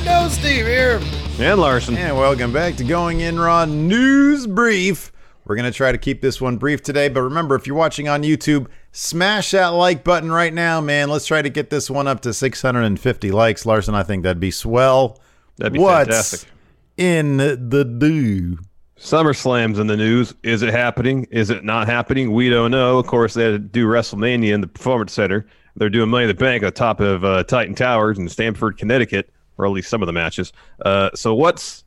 Brendo, Steve here. And Larson. And welcome back to Going In Raw News Brief. We're going to try to keep this one brief today, but remember, if you're watching on YouTube, smash that like button right now, man. Let's try to get this one up to 650 likes. Larson, I think that'd be swell. That'd be What's fantastic. in the do? SummerSlam's in the news. Is it happening? Is it not happening? We don't know. Of course, they had to do WrestleMania in the Performance Center. They're doing Money in the Bank on top of uh, Titan Towers in Stamford, Connecticut, or at least some of the matches. Uh, so what's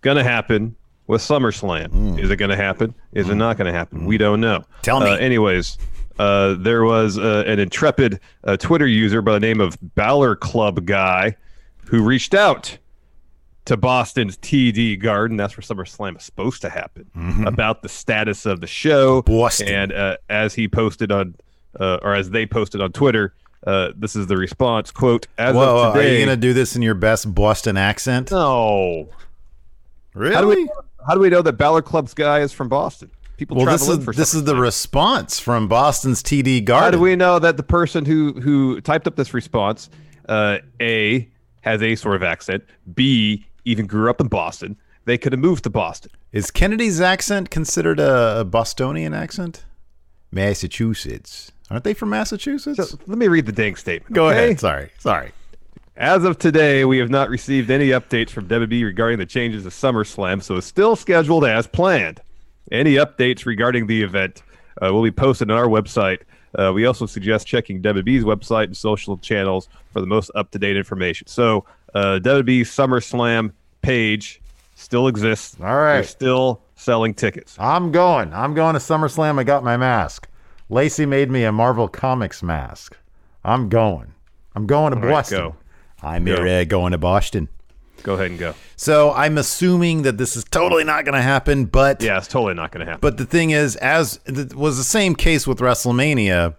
going to happen with SummerSlam? Is it going to happen? Is it not going to happen? We don't know. Tell me. Uh, anyways, uh, there was uh, an intrepid uh, Twitter user by the name of Balor Club guy who reached out to Boston's TD Garden. That's where SummerSlam is supposed to happen. About the status of the show. Boston. And uh, as he posted on, uh, or as they posted on Twitter, uh, this is the response. Quote, as Whoa, of are you going to do this in your best Boston accent? no. Really? How do, we, how do we know that Balor Club's guy is from Boston? People well, this is this is the response from Boston's TD Garden. How do we know that the person who who typed up this response, uh, a has a sort of accent, b even grew up in Boston? They could have moved to Boston. Is Kennedy's accent considered a Bostonian accent? Massachusetts. Aren't they from Massachusetts? So let me read the dang statement. Go okay? ahead. Sorry. Sorry. As of today, we have not received any updates from WWE regarding the changes to SummerSlam, so it's still scheduled as planned. Any updates regarding the event uh, will be posted on our website. Uh, we also suggest checking WWE's website and social channels for the most up to date information. So, uh, WWE's SummerSlam page still exists. All right. They're still selling tickets. I'm going. I'm going to SummerSlam. I got my mask. Lacey made me a Marvel Comics mask. I'm going. I'm going to All right, Boston. go. I'm Go. uh, going to Boston. Go ahead and go. So I'm assuming that this is totally not going to happen, but Yeah, it's totally not going to happen. But the thing is, as it was the same case with WrestleMania,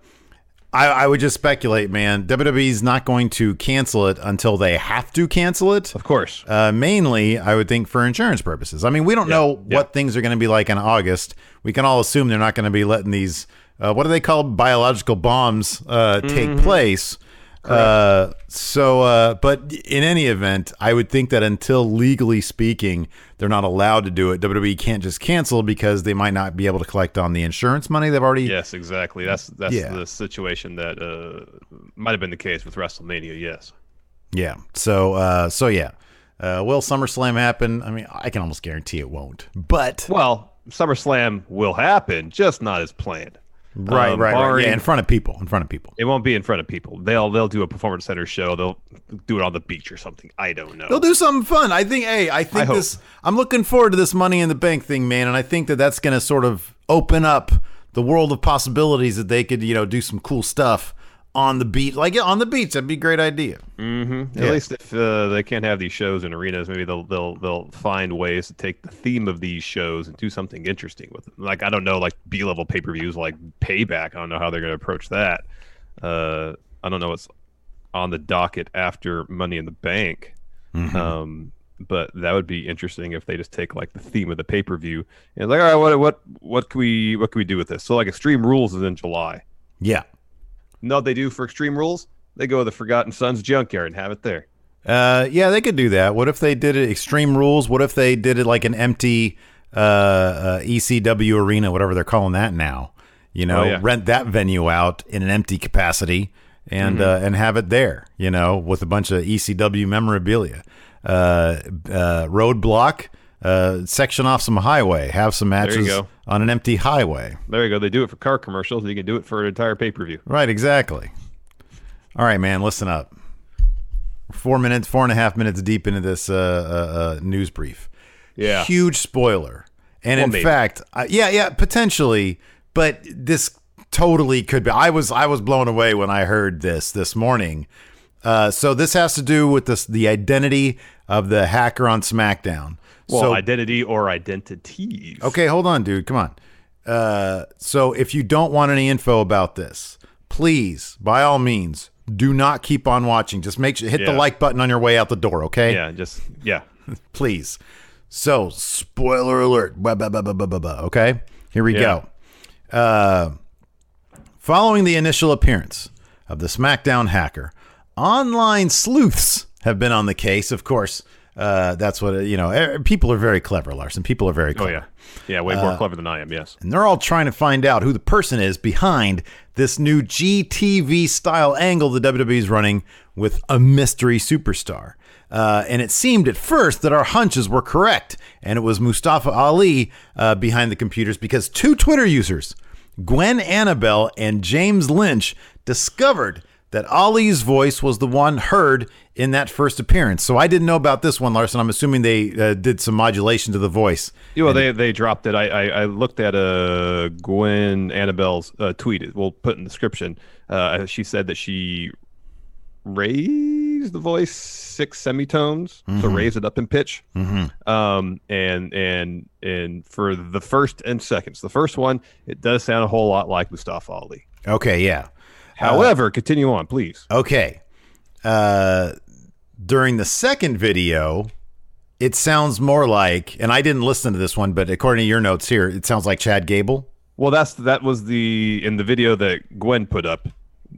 I, I would just speculate, man. WWE's not going to cancel it until they have to cancel it. of course. Uh, mainly, I would think for insurance purposes. I mean, we don't know yeah. what things are going to be like in August. We can all assume they're not going to be letting these, uh, what do they call biological bombs, uh, take Mm-hmm. place. Uh, so, uh, but in any event, I would think that until legally speaking, they're not allowed to do it. WWE can't just cancel because they might not be able to collect on the insurance money they've already. Yes, exactly. That's that's Yeah. the situation that uh, might have been the case with WrestleMania. Yes. Yeah. So, uh, so yeah. Uh, will SummerSlam happen? I mean, I can almost guarantee it won't. But Well, SummerSlam will happen, just not as planned. Right, Um, right, right. Yeah, in front of people. In front of people. It won't be in front of people. They'll they'll do a performance center show. They'll do it on the beach or something. I don't know. They'll do something fun. I think. Hey, I think I hope. this. I'm looking forward to this Money in the Bank thing, man. And I think that that's going to sort of open up the world of possibilities that they could, you know, do some cool stuff on the beat, Like on the beach, that'd be a great idea. At Yeah. least if uh, they can't have these shows in arenas, maybe they'll they'll they'll find ways to take the theme of these shows and do something interesting with them. Like I don't know, like B level pay per views, like Payback. I don't know how they're going to approach that. Uh, I don't know what's on the docket after Money in the Bank. Um, but that would be interesting if they just take like the theme of the pay per view and like, all right, what what what can we what can we do with this? So like Extreme Rules is in July. Yeah. No, they do for Extreme Rules. They go to the Forgotten Sons junkyard and have it there. Uh, yeah, they could do that. What if they did it Extreme Rules? What if they did it like an empty uh, uh, ECW arena, whatever they're calling that now? You know, Oh, yeah. rent that venue out in an empty capacity and Mm-hmm. uh, and have it there. You know, with a bunch of ECW memorabilia. Uh, uh, roadblock. Uh, section off some highway. Have some matches on an empty highway. There you go. They do it for car commercials. You can do it for an entire pay per view. Right, exactly. All right, man, listen up. Four minutes, four and a half minutes deep into this uh, uh, uh, news brief. Yeah. Huge spoiler. And Well, in maybe. fact, uh, yeah, yeah, potentially, but this totally could be. I was I was blown away when I heard this this morning. Uh, so this has to do with this the identity of the hacker on SmackDown. Well, so identity or identities. Okay, hold on, dude. Come on. Uh, so if you don't want any info about this, please, by all means, do not keep on watching. Just make sure hit the like button on your way out the door. Okay, Yeah, just yeah. please. So spoiler alert. Blah, blah, blah. Okay, here we Yeah. go. Uh, following the initial appearance of the SmackDown hacker, online sleuths have been on the case. Of course, uh, that's what you know. eh, People are very clever, Larson. People are very Oh yeah, yeah, way more clever than I am. Yes. And they're all trying to find out who the person is behind this new GTV style angle the WWE is running with a mystery superstar. Uh, and it seemed at first that our hunches were correct, and it was Mustafa Ali uh, behind the computers because two Twitter users, Gwen Annabelle and James Lynch, discovered that Ali's voice was the one heard in that first appearance. So I didn't know about this one, Larson. I'm assuming they uh, did some modulation to the voice. Yeah, well, they they dropped it. I I, I looked at uh, Gwen Annabelle's uh, tweet. We'll put in the description. Uh, she said that she raised the voice six semitones, so raise it up in pitch. Um, and and and for the first and seconds, the first one, it does sound a whole lot like Mustafa Ali. Okay, yeah. However, continue on, please. Okay. Uh, during the second video, it sounds more like, and I didn't listen to this one, but according to your notes here, it sounds like Chad Gable. Well, that's that was the in the video that Gwen put up.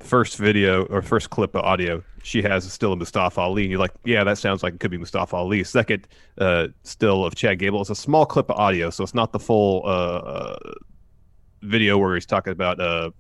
First video or first clip of audio, she has still a Mustafa Ali. And you're like, yeah, that sounds like it could be Mustafa Ali. Second uh, still of Chad Gable. It's a small clip of audio, so it's not the full uh, uh, video where he's talking about uh,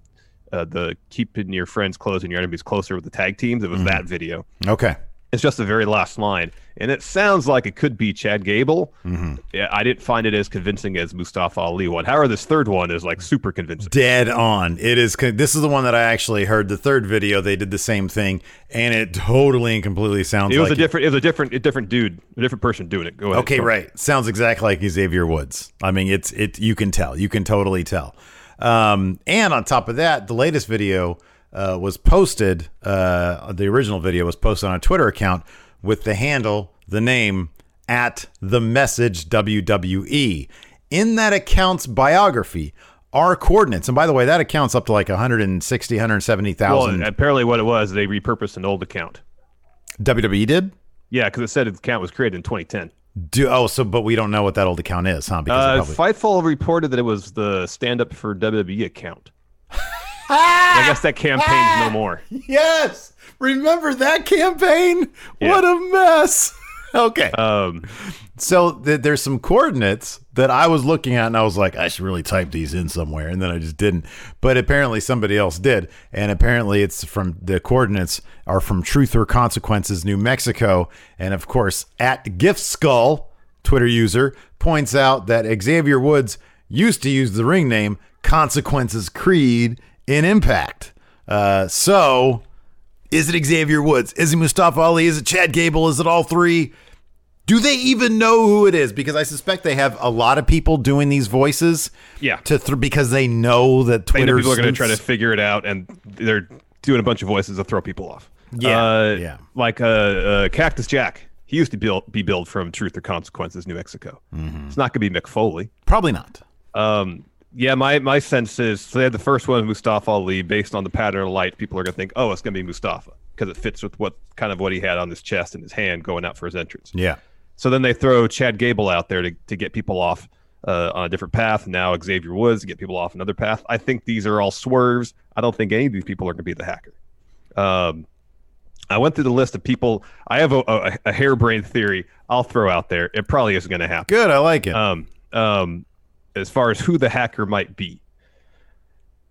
uh, the keeping your friends close and your enemies closer with the tag teams. It was that video. Okay. It's just the very last line, and it sounds like it could be Chad Gable. Mm-hmm. Yeah, I didn't find it as convincing as Mustafa Ali one. However, this third one is like super convincing. Dead on. It is. This is the one that I actually heard. The third video, they did the same thing, and it totally and completely sounds It was like a different. It was a different, a different dude, a different person doing it. Go ahead. Okay, right. Sounds exactly like Xavier Woods. I mean, it's it. You can tell. You can totally tell. Um, and on top of that, the latest video uh, was posted. Uh, the original video was posted on a Twitter account with the handle, the name at the message WWE. In that account's biography are coordinates. And by the way, that account's up to like 160, Well, 170,000. apparently, what it was, they repurposed an old account. WWE did. Yeah, because it said the account was created in 2010. Do oh so, but we don't know what that old account is, huh? Because it Uh, probably- Fightful reported that it was the stand-up for WWE account. I guess that campaign's no more. Yes. Remember that campaign? What a mess. Okay. Um, so th- there's some coordinates that I was looking at and I was like, I should really type these in somewhere. And then I just didn't. But apparently somebody else did. And apparently it's from the coordinates are from Truth or Consequences, New Mexico. And of course, at Gift Skull, Twitter user, points out that Xavier Woods used to use the ring name Consequences Creed in Impact. Uh, so is it Xavier Woods? Is it Mustafa Ali? Is it Chad Gable? Is it all three? Do they even know who it is? Because I suspect they have a lot of people doing these voices. Yeah. To th- because they know that know Twitter people are going to try to figure it out, and they're doing a bunch of voices to throw people off. Yeah, uh, yeah. Like uh, uh, Cactus Jack. He used to build, be billed from Truth or Consequences, New Mexico. Mm-hmm. It's not going to be Mick Foley. probably not. Um, yeah, my, my sense is so they had the first one, Mustafa Ali, based on the pattern of light. People are going to think, oh, it's going to be Mustafa because it fits with what kind of what he had on his chest and his hand going out for his entrance. Yeah. So then they throw Chad Gable out there to, to get people off uh, on a different path. Now Xavier Woods to get people off another path. I think these are all swerves. I don't think any of these people are going to be the hacker. Um, I went through the list of people. I have a, a, a harebrained theory I'll throw out there. It probably isn't going to happen. Good. I like it. Um, um, as far as who the hacker might be.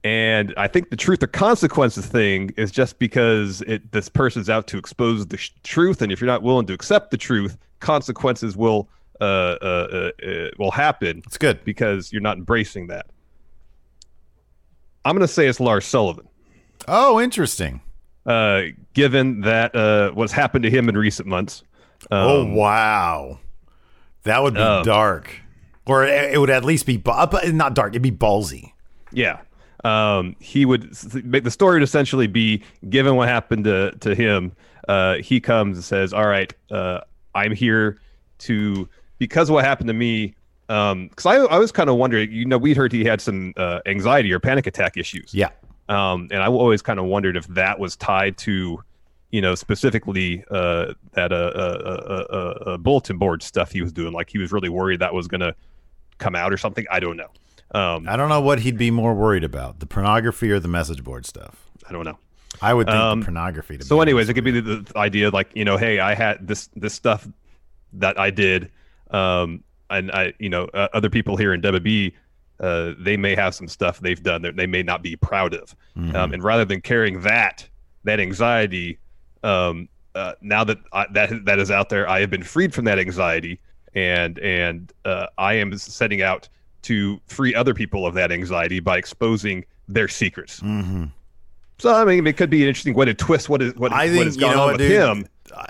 And I think the truth or consequences thing is just because it this person's out to expose the sh- truth, and if you're not willing to accept the truth, consequences will uh, uh, uh, uh, will happen it's good. because you're not embracing that. I'm going to say it's Lars Sullivan, Oh, interesting. uh, given that uh, what's happened to him in recent months. oh, Um, wow. That would be Oh. dark. Or it would at least be, but not dark. It'd be ballsy. Yeah. Um, he would make the story would essentially be given what happened to, to him. Uh, he comes and says, All right, uh, I'm here to, because of what happened to me. Because I, I was kind of wondering, you know, we'd heard he had some uh, anxiety or panic attack issues. Yeah. Um, and I always kind of wondered if that was tied to, you know, specifically uh, that uh, uh, uh, uh, uh, bulletin board stuff he was doing. Like he was really worried that was going to come out or something. I don't know. Um, I don't know what he'd be more worried about the pornography or the message board stuff. I don't know. I would think Um, the pornography. To be. So, anyways, it could be the, the idea like you know, hey, I had this this stuff that I did, um, and I you know uh, other people here in WB, uh, they may have some stuff they've done that they may not be proud of, Mhm. um, and rather than carrying that that anxiety, um, uh, now that I, that that is out there, I have been freed from that anxiety, and and uh, I am setting out to free other people of that anxiety by exposing their secrets. Mhm. So I mean, it could be an interesting way to twist what is what, I what think, has you know on with dude? him.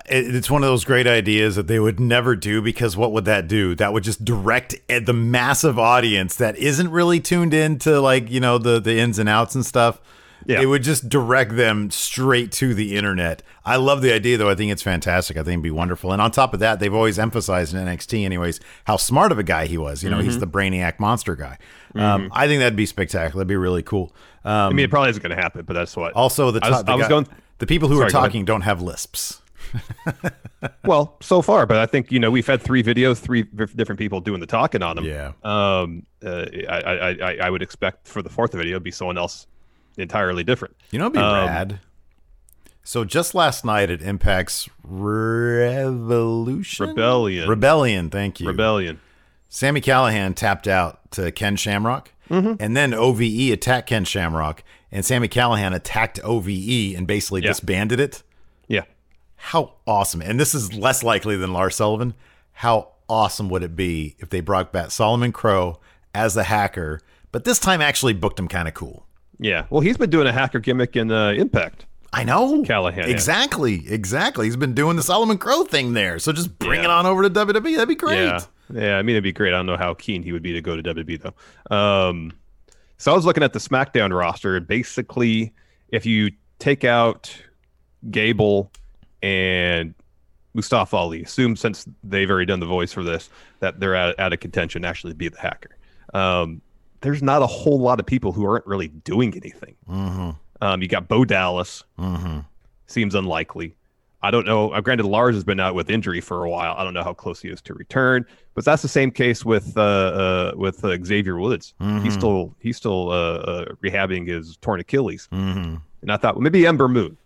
It's one of those great ideas that they would never do because what would that do? That would just direct the massive audience that isn't really tuned into like you know the the ins and outs and stuff. Yeah. It would just direct them straight to the internet. I love the idea though. I think it's fantastic. I think it'd be wonderful. And on top of that, they've always emphasized in NXT, anyways, how smart of a guy he was. You know, Mm-hmm. he's the brainiac monster guy. Um, I think that'd be spectacular. That'd be really cool. Um, I mean, it probably isn't going to happen, but that's what. also, the, I was- the, I was guy- going- the people who Sorry, are talking don't have lisps. well, so far, but I think you know we've had three videos, three different people doing the talking on them. Yeah. Um. Uh, I, I I I would expect for the fourth video be someone else entirely different. You know, it'd be Um, rad. So just last night at Impact's Revolution Rebellion. Rebellion, thank you. Rebellion. Sami Callihan tapped out to Ken Shamrock, Mm-hmm. and then OVE attacked Ken Shamrock, and Sami Callihan attacked OVE and basically Yeah. disbanded it. Yeah. How awesome! And this is less likely than Lars Sullivan. How awesome would it be if they brought back Solomon Crowe as the hacker, but this time actually booked him kind of cool? Yeah. Well, he's been doing a hacker gimmick in uh, Impact. I know. Callihan, yeah. Exactly. Exactly. He's been doing the Solomon Crowe thing there. So just bring Yeah. it on over to WWE. That'd be great. Yeah, yeah. I mean, it'd be great. I don't know how keen he would be to go to WWE though. Um, so I was looking at the SmackDown roster. Basically, if you take out Gable and Mustafa Ali, assume since they've already done the voice for this that they're out, out of contention actually be the hacker. Um, there's not a whole lot of people who aren't really doing anything. Mm-hmm. Um, you got Bo Dallas, Mm-hmm. seems unlikely. I don't know. Uh, granted, Lars has been out with injury for a while. I don't know how close he is to return, but that's the same case with uh, uh with uh, Xavier Woods. Mhm. He's still he's still uh, uh, rehabbing his torn Achilles, Mm-hmm. and I thought well, maybe Ember Moon,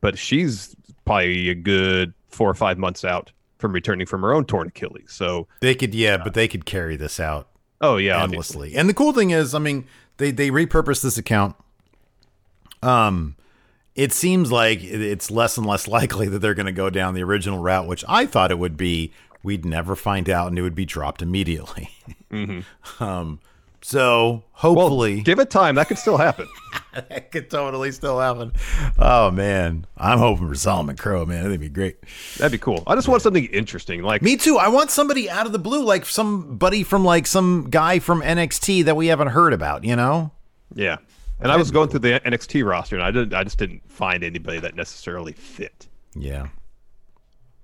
but she's probably a good four or five months out from returning from her own torn Achilles. So, They could, yeah, but they could carry this out oh yeah, obviously. endlessly. And the cool thing is, I mean, they they repurposed this account. Um, it seems like it's less and less likely that they're going to go down the original route, which I thought it would be. We'd never find out, and it would be dropped immediately. Mhm. Um, so Well, hopefully, give it time. That could still happen. that could totally still happen. Oh man, I'm hoping for Solomon Crowe, man. That'd be great. That'd be cool. I just want something interesting, like Me too. I want somebody out of the blue, like somebody from like some guy from NXT that we haven't heard about. You know? Yeah. And I was going through the NXT roster and I didn't I just didn't find anybody that necessarily fit. Yeah.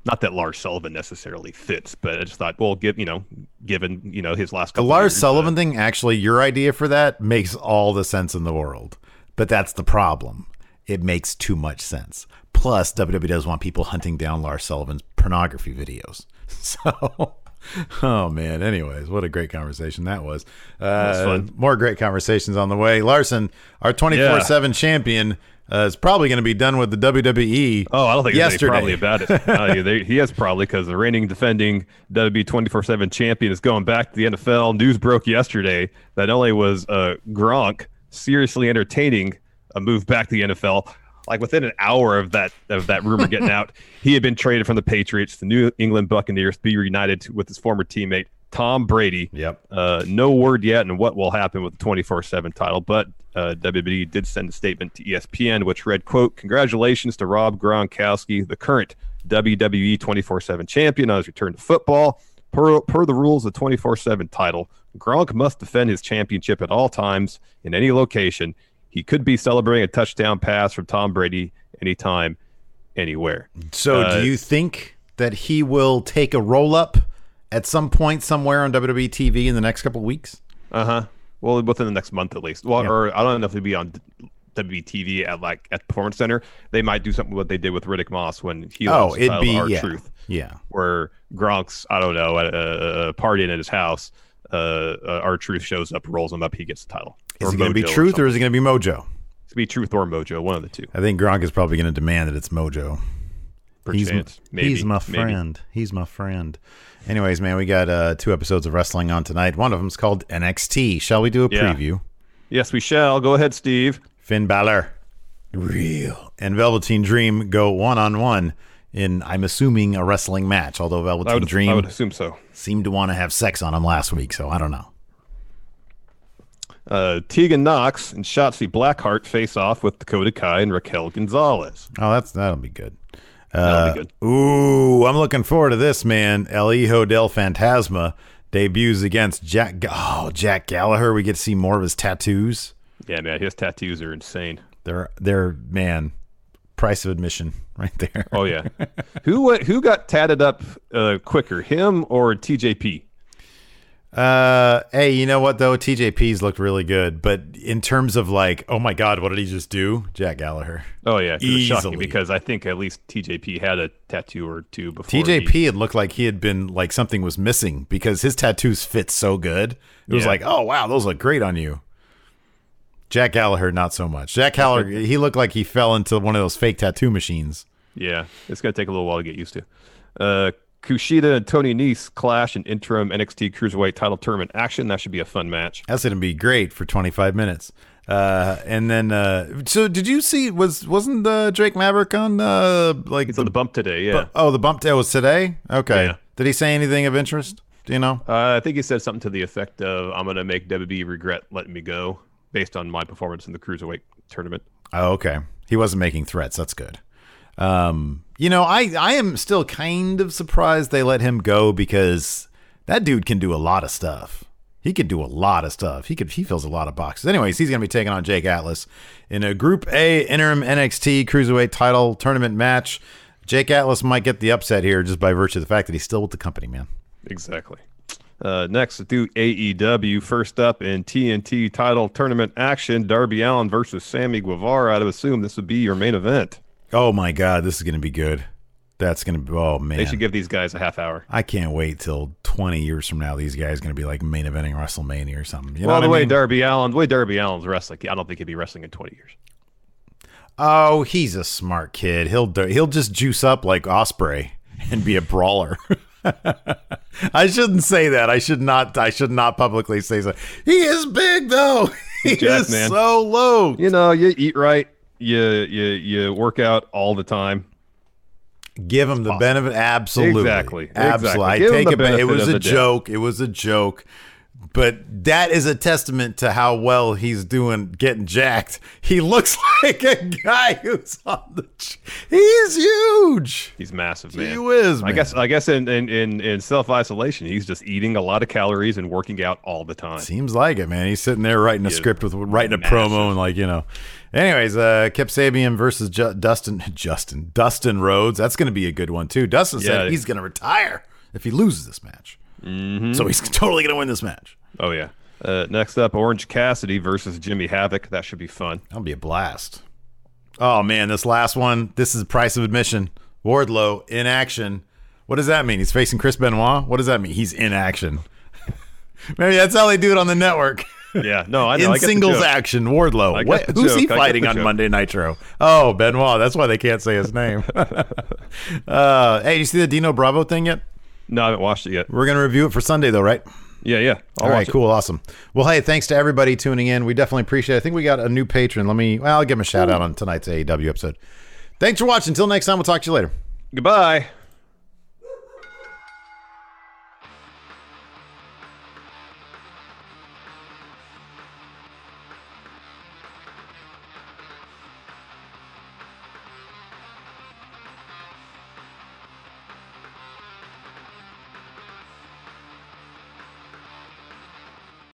Not that Lars Sullivan necessarily fits, but I just thought, well, give you know, given you know his last The Lars years, uh, Sullivan thing, actually, your idea for that makes all the sense in the world. But that's the problem. It makes too much sense. Plus, WWE does want people hunting down Lars Sullivan's pornography videos. So, oh man. Anyways, what a great conversation that was. Uh, fun. More great conversations on the way. Larson, our 24 7 champion, uh, is probably going to be done with the WWE. Oh, I don't think yesterday. probably about it. Uh, they, he has probably because the reigning defending WWE 24/7 champion is going back to the NFL. News broke yesterday that not only was uh, Gronk seriously entertaining a move back to the NFL, like within an hour of that of that rumor getting out, he had been traded from the Patriots, the New England Buccaneers, to be reunited with his former teammate Tom Brady. Yep. Uh, no word yet on what will happen with the 24/7 title, but uh, WWE did send a statement to ESPN, which read, "quote Congratulations to Rob Gronkowski, the current WWE 24/7 champion, on his return to football. Per, per the rules of 24/7 title, Gronk must defend his championship at all times in any location. He could be celebrating a touchdown pass from Tom Brady anytime, anywhere." So, Uh, do you think that he will take a roll up at some point somewhere on WWE TV in the next couple of weeks? Uh huh. Well, within the next month at least. Well, Yeah. or I don't know if it'd be on WTV at like at Performance Center. They might do something what they did with Riddick Moss when he Oh, it'd be our yeah, truth, yeah. where Gronk's I don't know at a, partying at his house. Uh, uh, R-Truth shows up, rolls him up, he gets the title. Is Or it going to be Mojo or truth or is it going to be Mojo? It's going to be Truth or Mojo, one of the two. I think Gronk is probably going to demand that it's Mojo. He's. Maybe. he's my maybe. friend. He's my friend. Anyways, man, we got uh, two episodes of wrestling on tonight. One of them's called NXT. Shall we do a Yeah. preview? Yes, we shall. Go ahead, Steve. Finn Balor, real, and Velveteen Dream go one on one in, I'm assuming, a wrestling match. Although I Velveteen would, Dream I would assume so. seemed to want to have sex on him last week, so I don't know. Uh, Tegan Nox and Shotzi Blackheart face off with Dakota Kai and Raquel Gonzalez. Oh, that's that'll be good. That'll be good. Ooh, I'm looking forward to this, man. El Hijo del Fantasma debuts against Jack. Oh, Jack Gallagher. We get to see more of his tattoos. Yeah, man, his tattoos are insane. They're they're man, price of admission right there. Oh yeah, who went- who got tatted up uh, quicker, him or TJP? Uh, hey, you know what though? TJP's looked really good, but in terms of like, oh my God, what did he just do? Jack Gallagher. Oh yeah, 'cause it's shocking Easily. because I think at least TJP had a tattoo or two before. TJP he- had looked like he had been like something was missing because his tattoos fit so good. It was like, oh wow, those look great on you. Jack Gallagher, not so much. Jack Gallagher, he looked like he fell into one of those fake tattoo machines. yeah, it's gonna take a little while to get used to. Uh, Kushida and Tony Nese clash in interim NXT Cruiserweight Title Tournament action. That should be a fun match. That's gonna be great for 25 minutes. Uh, and then, uh, so did you see? Was wasn't uh, Drake Maverick on uh like He's on the bump today. Yeah, oh the bump tail was today? Okay. Yeah. Did he say anything of interest? Do you know? uh, I think he said something to the effect of, "I'm gonna make WB regret letting me go based on my performance in the Cruiserweight tournament." Oh, okay. He wasn't making threats. That's good. Um, you know, I I am still kind of surprised they let him go because that dude can do a lot of stuff. He could do a lot of stuff. He could he fills a lot of boxes. Anyways, he's gonna be taking on Jake Atlas in a Group A interim NXT Cruiserweight Title tournament match. Jake Atlas might get the upset here just by virtue of the fact that he's still with the company, man. Exactly. Uh, next, let's AEW. First up in TNT title tournament action, Darby Allin versus Sammy Guevara. I'd assume this would be your main event. Oh my god, this is gonna be good. That's gonna be oh man. They should give these guys a half hour. I can't wait till 20 years from now. These guys going to be like main eventing WrestleMania or something. You well, the way mean? Darby Allin, the way Darby Allin's wrestling, I don't think he'd be wrestling in 20 years. oh, he's a smart kid. He'll he'll just juice up like Ospreay and be a brawler. I shouldn't say that. I should not. I should not publicly say so. He is big though. He jacked, is man. so low. You know, you eat right, you you you work out all the time. Give him the benefit. Absolutely. Exactly. Absolutely. Exactly. I take it. It was a the doubt. joke. It was a joke. But that is a testament to how well he's doing getting jacked. He looks like a guy who's on the. ch- He's huge. He's massive, man. whiz, I man. guess I guess in in in, in self isolation, he's just eating a lot of calories and working out all the time. Seems like it, man. He's sitting there writing a He script with writing a massive. promo and like you know. Anyways, uh, Kip Sabian versus Ju- Dustin Justin Dustin Rhodes. That's going to be a good one too. Dustin said he's going to retire if he loses this match. Mm-hmm. So he's totally going to win this match. Oh yeah. Uh, next up, Orange Cassidy versus Jimmy Havoc. That should be fun. That'll be a blast. Oh man, this last one. This is price of admission. Wardlow in action. What does that mean? He's facing Chris Benoit. What does that mean? He's in action. Maybe that's how they do it on the network. Yeah, no, I know. in I singles action, Wardlow. What, who's he joke. Get fighting on joke. Monday Nitro? Oh, Benoit. That's why they can't say his name. uh, hey, you see the Dino Bravo thing yet? No, I haven't watched it yet. We're gonna review it for Sunday though, right? Yeah, yeah. I'll All right, cool, awesome. Well, hey, thanks to everybody tuning in. We definitely appreciate it. I think we got a new patron. Let me, well, I'll give him a shout out on tonight's AEW episode. Thanks for watching. Until next time, we'll talk to you later. Goodbye.